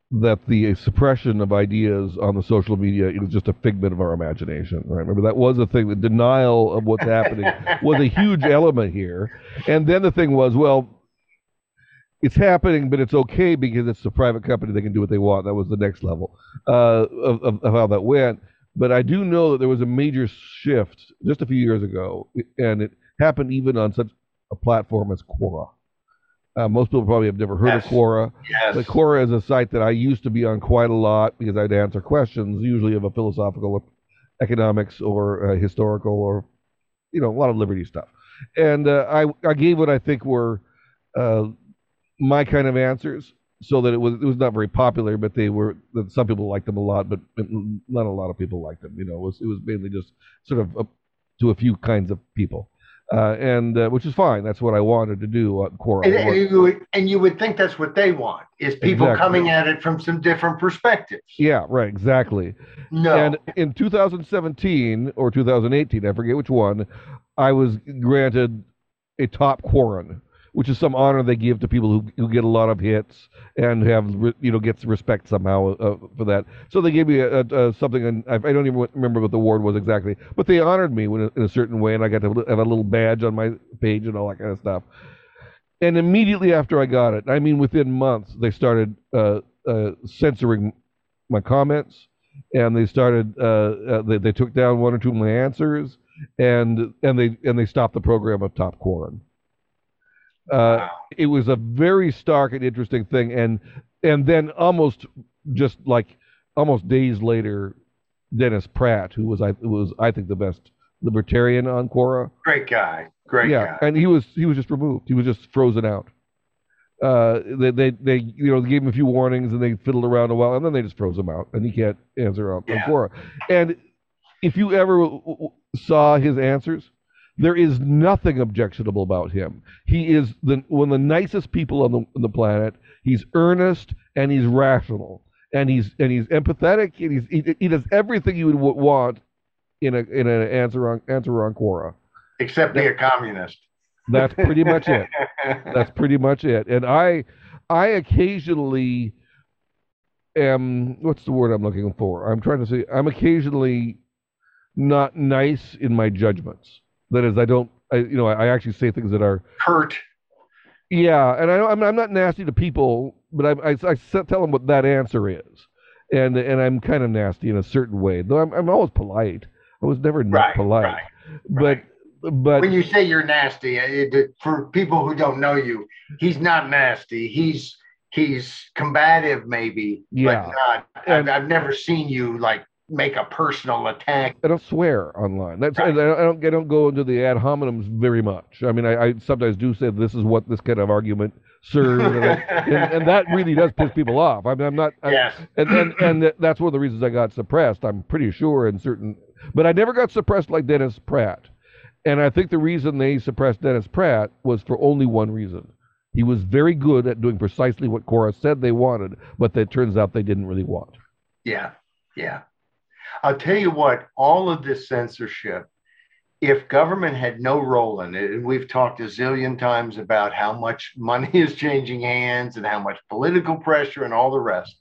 that the suppression of ideas on the social media is just a figment of our imagination. Right? Remember that was a thing. The denial of what's happening was a huge element here. And then the thing was, well, it's happening, but it's okay because it's a private company; they can do what they want. That was the next level uh, of, of, of how that went. But I do know that there was a major shift just a few years ago, and it happened even on such a platform as Quora. Uh, most people probably have never heard Yes. of Quora. yes, But Quora is a site that I used to be on quite a lot because I'd answer questions, usually of a philosophical, or economics, or uh, historical, or you know, a lot of liberty stuff. And uh, I I gave what I think were uh, my kind of answers, so that it was it was not very popular, but they were that some people liked them a lot, but not a lot of people liked them. You know, it was it was mainly just sort of up to a few kinds of people, uh, and uh, which is fine. That's what I wanted to do on Quora. and, and you would, and you would think that's what they want is people Exactly. coming at it from some different perspectives. yeah, right, exactly. No, And in 2017 or 2018, I forget which one, I was granted a top Quoran, which is some honor they give to people who, who get a lot of hits and have you know gets respect somehow uh, for that. So they gave me a, a, a something, and I, I don't even remember what the award was exactly, but they honored me in a, in a certain way, and I got to have a little badge on my page and all that kind of stuff. And immediately after I got it, I mean within months, they started uh, uh, censoring my comments and they started uh, uh, they, they took down one or two of my answers and and they and they stopped the program of top Quoran. Uh, it was a very stark and interesting thing and and then almost just like almost days later Dennis Pratt who was I who was I think the best libertarian on Quora great guy, great yeah, guy. and he was he was just removed. He was just frozen out. Uh, they, they they you know they gave him a few warnings and they fiddled around a while and then they just froze him out and he can't answer on, on Quora. And if you ever saw his answers, there is nothing objectionable about him. He is the one of the nicest people on the on the planet. He's earnest and he's rational and he's and he's empathetic and he's he, he does everything you would want in a in an answer on answer on Quora. except be a communist. That's pretty much it. That's pretty much it. And I, I occasionally am. What's the word I'm looking for? I'm trying to say. I'm occasionally not nice in my judgments. That is, I don't. I, you know, I actually say things that are hurt. Yeah, and I, I'm, I'm not nasty to people, but I, I, I tell them what that answer is, and and I'm kind of nasty in a certain way. Though I'm, I'm always polite. I was never not Right, polite, right, but right. but When you say you're nasty, uh, it, it- for people who don't know you, he's not nasty. He's he's combative, maybe, Yeah. but not. And- I've, I've never seen you like make a personal attack. I don't swear online. That's Right. I don't I don't go into the ad hominems very much. I mean, I, I sometimes do say this is what this kind of argument serves, and, and, and that really does piss people off. I mean, I'm not. I, yes. and and and that's one of the reasons I got suppressed. I'm pretty sure in certain, but I never got suppressed like Dennis Pratt. And I think the reason they suppressed Dennis Pratt was for only one reason. He was very good at doing precisely what Quora said they wanted, but that turns out they didn't really want. Yeah, yeah. I'll tell you what, all of this censorship, if government had no role in it, and we've talked a zillion times about how much money is changing hands and how much political pressure and all the rest,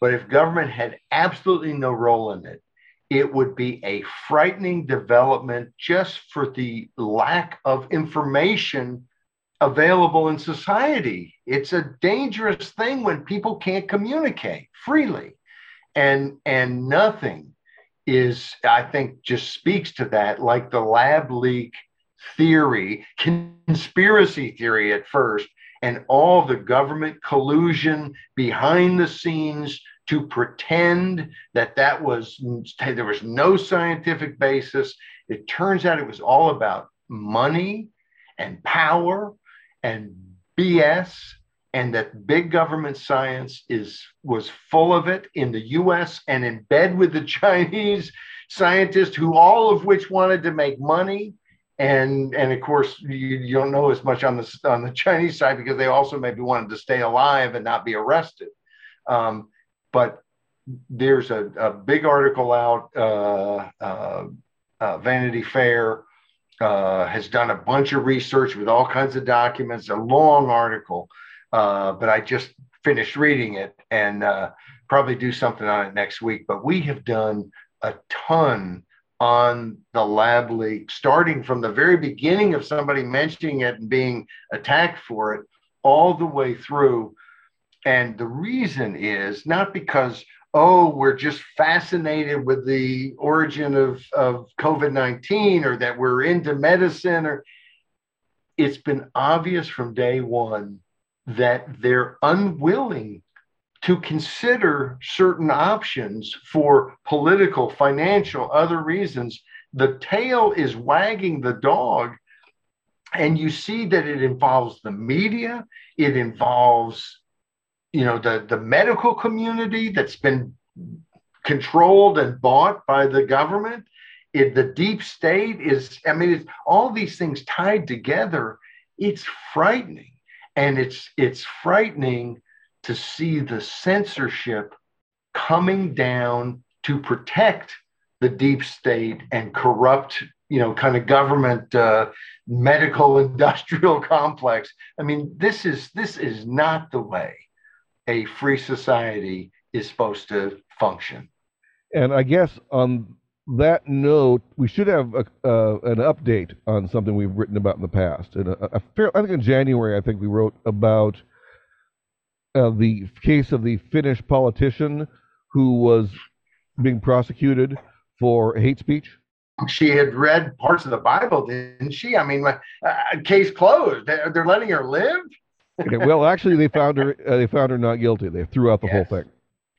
but if government had absolutely no role in it, it would be a frightening development just for the lack of information available in society. It's a dangerous thing when people can't communicate freely and and nothing is i think just speaks to that. Like the lab leak theory conspiracy theory at first and all the government collusion behind the scenes to pretend that that was there was no scientific basis. It turns out it was all about money and power and bs and that big government science is was full of it in the US and in bed with the Chinese scientists who all of which wanted to make money. And and of course you, you don't know as much on the on the Chinese side because they also maybe wanted to stay alive and not be arrested. Um, but there's a, a big article out uh, uh, uh, Vanity Fair uh, has done a bunch of research with all kinds of documents a long article uh, but I just finished reading it and uh, probably do something on it next week. But we have done a ton on the lab leak, starting from the very beginning of somebody mentioning it and being attacked for it, all the way through. And the reason is not because, oh, we're just fascinated with the origin of, of COVID 19 or that we're into medicine, or it's been obvious from day one that they're unwilling to consider certain options for political, financial, other reasons. The tail is wagging the dog. And you see that it involves the media, it involves, you know, the, the medical community that's been controlled and bought by the government. It, the deep state is, I mean, it's all these things tied together. It's frightening and it's it's frightening to see the censorship coming down to protect the deep state and corrupt you know kind of government uh, medical industrial complex. I mean this is this is not the way a free society is supposed to function. And I guess on that note, we should have a, uh, an update on something we've written about in the past. And a, a fair, I think in January, I think we wrote about uh, the case of the Finnish politician who was being prosecuted for hate speech. she had read parts of the bible didn't she i mean uh, case closed they're, letting her live Okay, well, actually, they found her. Uh, they found her not guilty. They threw out the whole thing,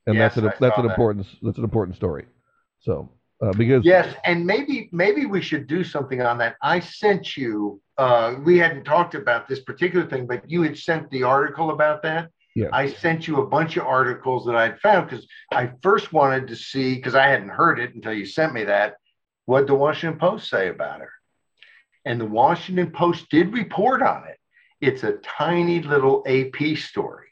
and Yes, that's an I that's an that. important that's an important story. So uh, because Yes, and maybe maybe we should do something on that. I sent you. Uh, we hadn't talked about this particular thing, but you had sent the article about that. Yes. I sent you a bunch of articles that I'd found because I first wanted to see because I hadn't heard it until you sent me that. What did the Washington Post say about her? And the Washington Post did report on it. It's a tiny little AP story.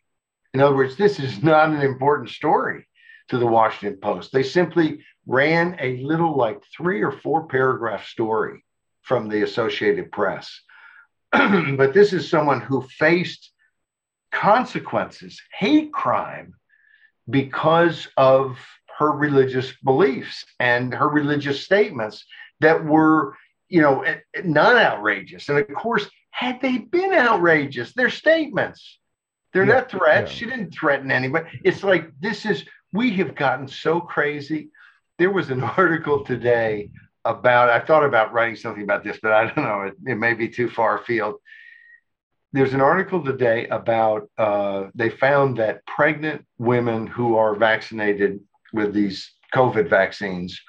In other words, this is not an important story to the Washington Post. They simply ran a little like three or four paragraph story from the Associated Press. but this is someone who faced consequences, hate crime, because of her religious beliefs and her religious statements that were, you know, eh, eh, non outrageous. And of course, had they been outrageous, their statements, they're yeah, not threats. Yeah. She didn't threaten anybody. It's like this is, we have gotten so crazy. There was an article today about, I thought about writing something about this, but I don't know, it, it may be too far afield. There's an article today about uh, they found that pregnant women who are vaccinated with these COVID vaccines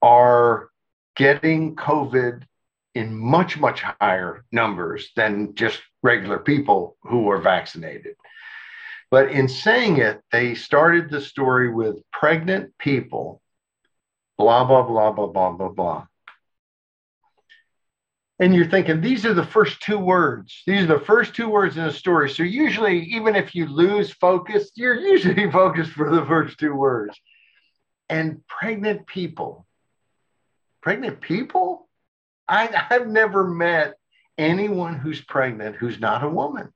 are getting COVID in much, much higher numbers than just regular people who are vaccinated. But in saying it, they started the story with pregnant people, blah, blah, blah, blah, blah, blah, blah. And you're thinking, these are the first two words. These are the first two words in a story. So usually, even if you lose focus, you're usually focused for the first two words. And pregnant people, pregnant people? I, I've never met anyone who's pregnant who's not a woman.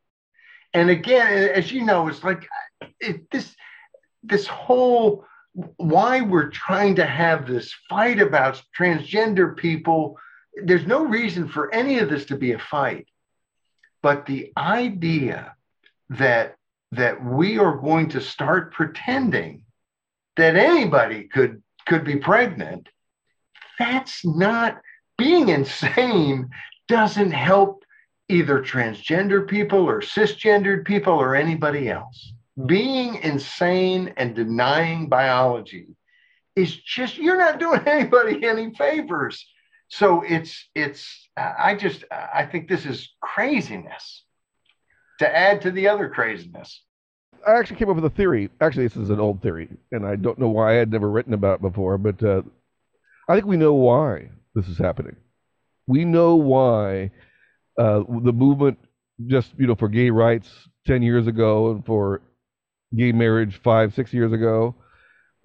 And again, as you know, it's like it, this this whole why we're trying to have this fight about transgender people. There's no reason for any of this to be a fight, but the idea that that we are going to start pretending that anybody could could be pregnant that's not being insane doesn't help either transgender people or cisgendered people or anybody else. Being insane and denying biology is just you're not doing anybody any favors. So it's it's I just I think this is craziness to add to the other craziness. I actually came up with a theory. Actually, this is an old theory, and I don't know why I had never written about it before. But uh, I think we know why this is happening. We know why uh, the movement just you know for gay rights 10 years ago and for gay marriage five six years ago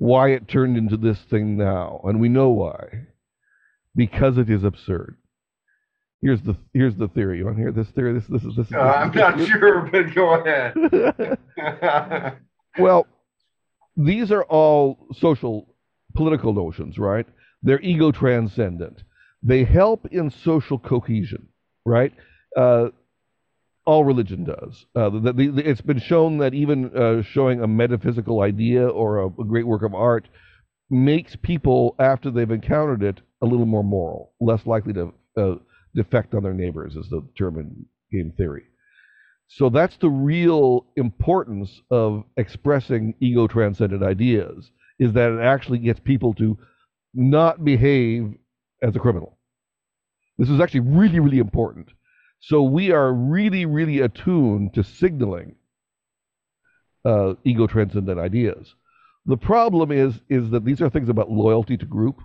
why it turned into this thing now. And we know why. Because it is absurd. Here's the here's the theory. You want to hear this theory? This this is this, uh, i'm not sure but go ahead. Well these are all social political notions right? They're ego transcendent. They help in social cohesion, right? Uh, all religion does. Uh, the, the, the, it's been shown that even uh, showing a metaphysical idea or a, a, great work of art makes people, after they've encountered it, a little more moral, less likely to uh, defect on their neighbors, is the term in game theory. So that's the real importance of expressing ego transcendent ideas, is that it actually gets people to not behave as a criminal. This is actually really, really important. So we are really, really attuned to signaling uh, ego transcendent ideas. The problem is, is that these are things about loyalty to group.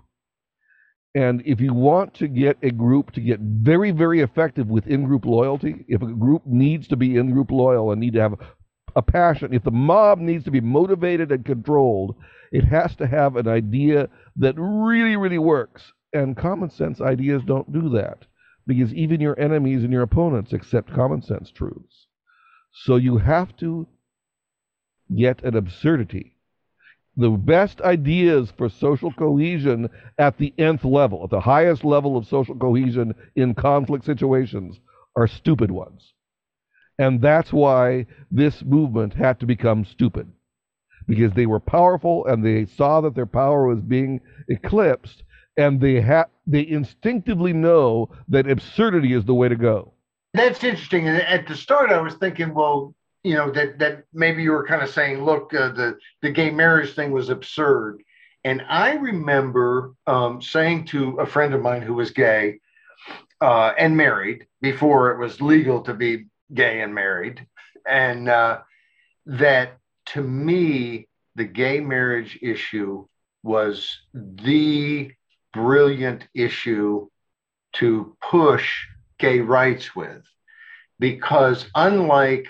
And if you want to get a group to get very, very effective with in-group loyalty, if a group needs to be in-group loyal and need to have a passion, if the mob needs to be motivated and controlled, it has to have an idea that really, really works. And common sense ideas don't do that because even your enemies and your opponents accept common sense truths. So you have to get an absurdity. The best ideas for social cohesion at the nth level, at the highest level of social cohesion in conflict situations, are stupid ones. And that's why this movement had to become stupid. Because they were powerful and they saw that their power was being eclipsed and they have they instinctively know that absurdity is the way to go. That's interesting. And at the start, I was thinking, well, you know, that that maybe you were kind of saying, look, uh, the the gay marriage thing was absurd. And I remember um, saying to a friend of mine who was gay uh, and married before it was legal to be gay and married, and uh, that to me, the gay marriage issue was the brilliant issue to push gay rights with. Because unlike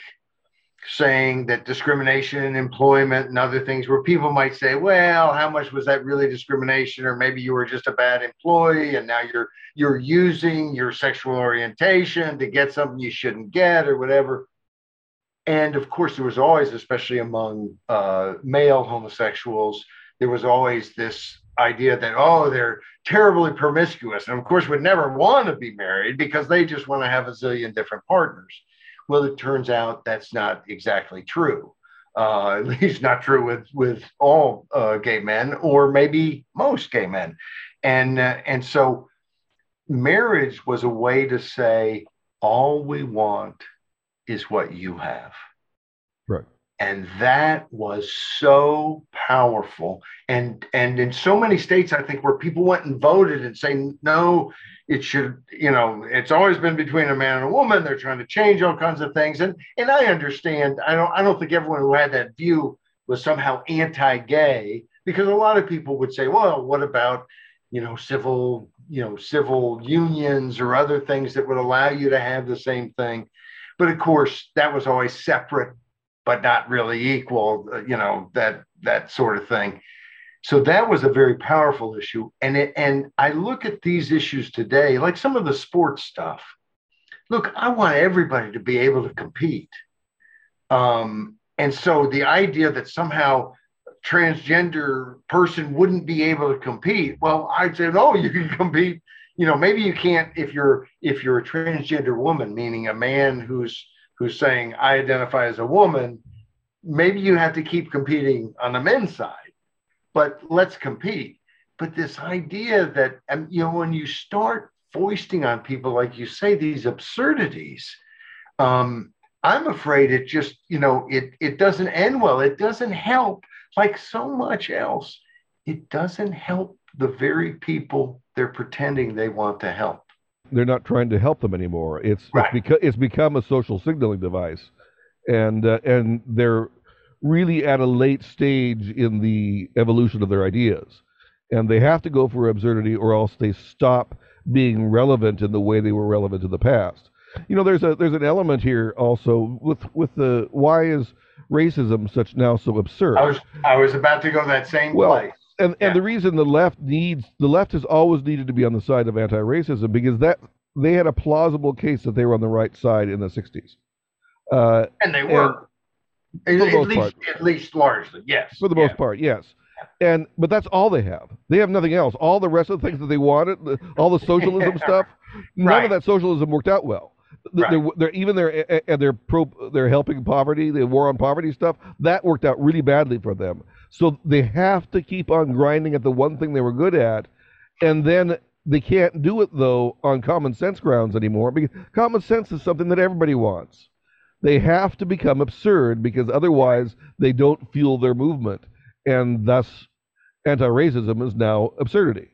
saying that discrimination in employment and other things where people might say, well, how much was that really discrimination? Or maybe you were just a bad employee and now you're you're using your sexual orientation to get something you shouldn't get or whatever. And of course, there was always, especially among uh, male homosexuals, there was always this idea that, oh, they're terribly promiscuous. And of course, would never want to be married because they just want to have a zillion different partners. Well, it turns out that's not exactly true. Uh, at least not true with with all uh, gay men, or maybe most gay men, and uh, and so marriage was a way to say all we want is what you have. And that was so powerful. And and in so many states, I think where people went and voted and say, no, it should, you know, it's always been between a man and a woman. They're trying to change all kinds of things. And and I understand. I don't I don't think everyone who had that view was somehow anti-gay, because a lot of people would say, well, what about you know civil you know civil unions or other things that would allow you to have the same thing but of course that was always separate but not really equal uh, you know that that sort of thing. So that was a very powerful issue. And it, and i look at these issues today like some of the sports stuff. Look i want everybody to be able to compete. Um, and so the idea that somehow transgender person wouldn't be able to compete well i'd say no you can compete. You know maybe you can't if you're if you're a transgender woman meaning a man who's who's saying i identify as a woman maybe you have to keep competing on the men's side but let's compete. But this idea that um, you know when you start foisting on people like you say these absurdities um, i'm afraid it just you know it it doesn't end well. It doesn't help like so much else, it doesn't help the very people they're pretending they want to help. They're not trying to help them anymore. It's right. it's, beca- it's become a social signaling device, and uh, and they're really at a late stage in the evolution of their ideas, and they have to go for absurdity, or else they stop being relevant in the way they were relevant in the past. You know, there's a there's an element here also with with the why is racism such now so absurd. I was I was about to go that same well, place. And yeah. and the reason the left needs the left has always needed to be on the side of anti-racism because that they had a plausible case that they were on the right side in the 60s. Uh, and they were. And, at, at least, part. at least largely, yes. For the most part, yes. And but that's all they have. They have nothing else. All the rest of the things that they wanted, the, all the socialism stuff, none right. of that socialism worked out well. Right. They're, they're, even their and their pro they're helping poverty, the war on poverty stuff that worked out really badly for them. So they have to keep on grinding at the one thing they were good at, and then they can't do it though on common sense grounds anymore because common sense is something that everybody wants. They have to become absurd because otherwise they don't fuel their movement, and thus anti-racism is now absurdity.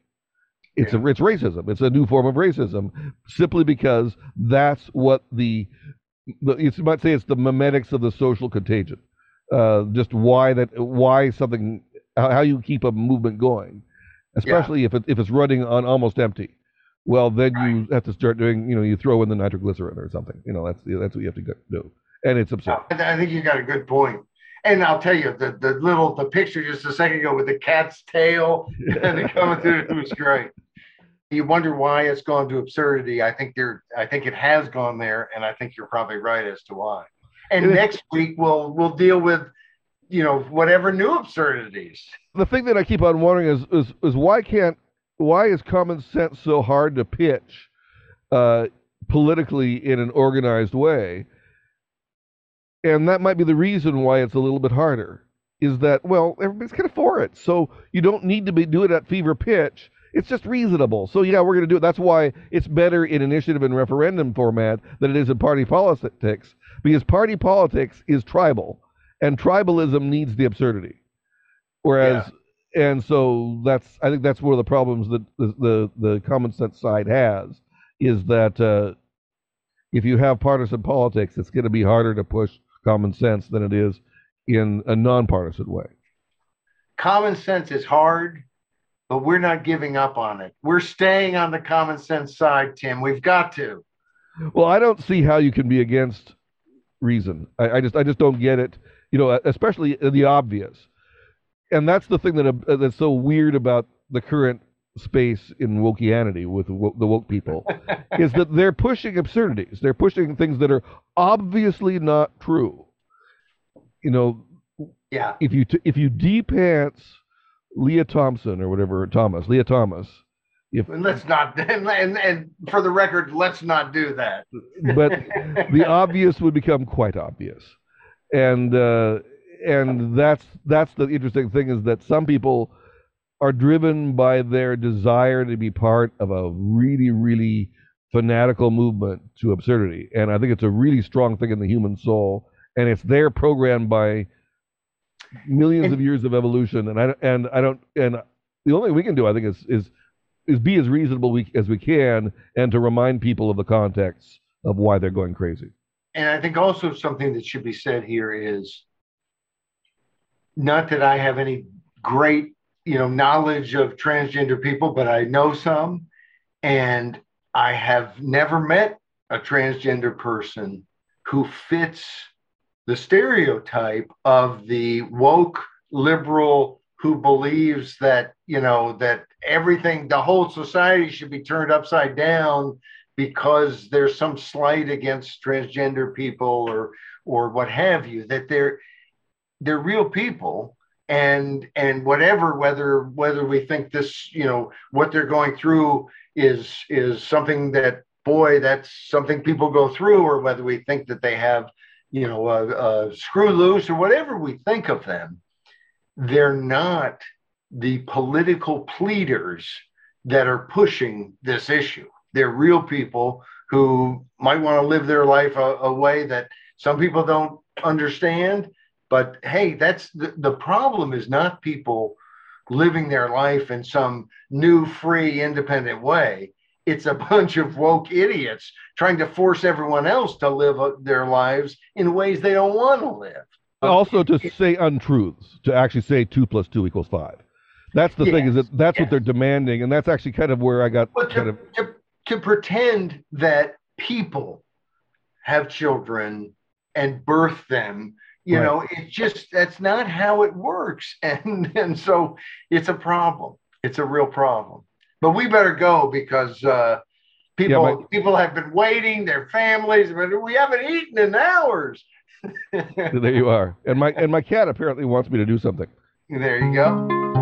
It's yeah. a it's racism. It's a new form of racism simply because that's what the, the you might say it's the memetics of the social contagion. Uh, just why that why something how you keep a movement going, especially yeah. if it, if it's running on almost empty. Well, then right. you have to start doing you know you throw in the nitroglycerin or something. You know that's that's what you have to do, and it's absurd. I think you got a good point. And I'll tell you the the little the picture just a second ago with the cat's tail and coming through it was great you wonder why it's gone to absurdity. I think there, I think it has gone there, and I think you're probably right as to why. And next week we'll we'll deal with, you know, whatever new absurdities. The thing that I keep on wondering is is, is why can't why is common sense so hard to pitch uh, politically in an organized way? And that might be the reason why it's a little bit harder. Is that well, everybody's kind of for it, so you don't need to be do it at fever pitch it's just reasonable. So yeah, we're going to do it. That's why it's better in initiative and referendum format than it is in party politics because party politics is tribal and tribalism needs the absurdity. Whereas yeah. and so that's I think that's one of the problems that the the, the common sense side has is that uh, if you have partisan politics, it's going to be harder to push common sense than it is in a nonpartisan way. Common sense is hard but we're not giving up on it. We're staying on the common sense side, Tim. We've got to. Well, I don't see how you can be against reason. I, I just I just don't get it. You know, especially the obvious. And that's the thing that uh, that's so weird about the current space in wokeanity with wo- the woke people is that they're pushing absurdities. They're pushing things that are obviously not true. You know, Yeah. if you t- if you de-pants Leah Thompson or whatever Thomas, Lia Thomas, if And let's not and, and and for the record, let's not do that. but the obvious would become quite obvious, and uh, and that's that's the interesting thing is that some people are driven by their desire to be part of a really really fanatical movement to absurdity, and I think it's a really strong thing in the human soul, and it's there programmed by millions And- of years of evolution, and I and I don't and the only thing we can do I think is is is be as reasonable we, as we can and to remind people of the context of why they're going crazy. and I think also something that should be said here is not that I have any great, you know, knowledge of transgender people, but I know some, and I have never met a transgender person who fits the stereotype of the woke liberal who believes that, you know, that everything, the whole society should be turned upside down because there's some slight against transgender people or or what have you that they're they're real people. And and whatever whether whether we think this you know what they're going through is is something that boy that's something people go through or whether we think that they have you know a, a screw loose or whatever we think of them they're not the political pleaders that are pushing this issue they're real people who might want to live their life a, a way that some people don't understand. But hey, that's the, the problem is not people living their life in some new, free, independent way. It's a bunch of woke idiots trying to force everyone else to live their lives in ways they don't want to live. Also, to say untruths, to actually say two plus two equals five. That's the thing is that that's what they're demanding, and that's actually kind of where I got kind to, of to, to pretend that people have children and birth them, you Right. know, it just that's not how it works. And and so it's a problem. It's a real problem. But we better go because uh people my- people have been waiting, their families, but we haven't eaten in hours. there you are. And my and my cat apparently wants me to do something. there you go.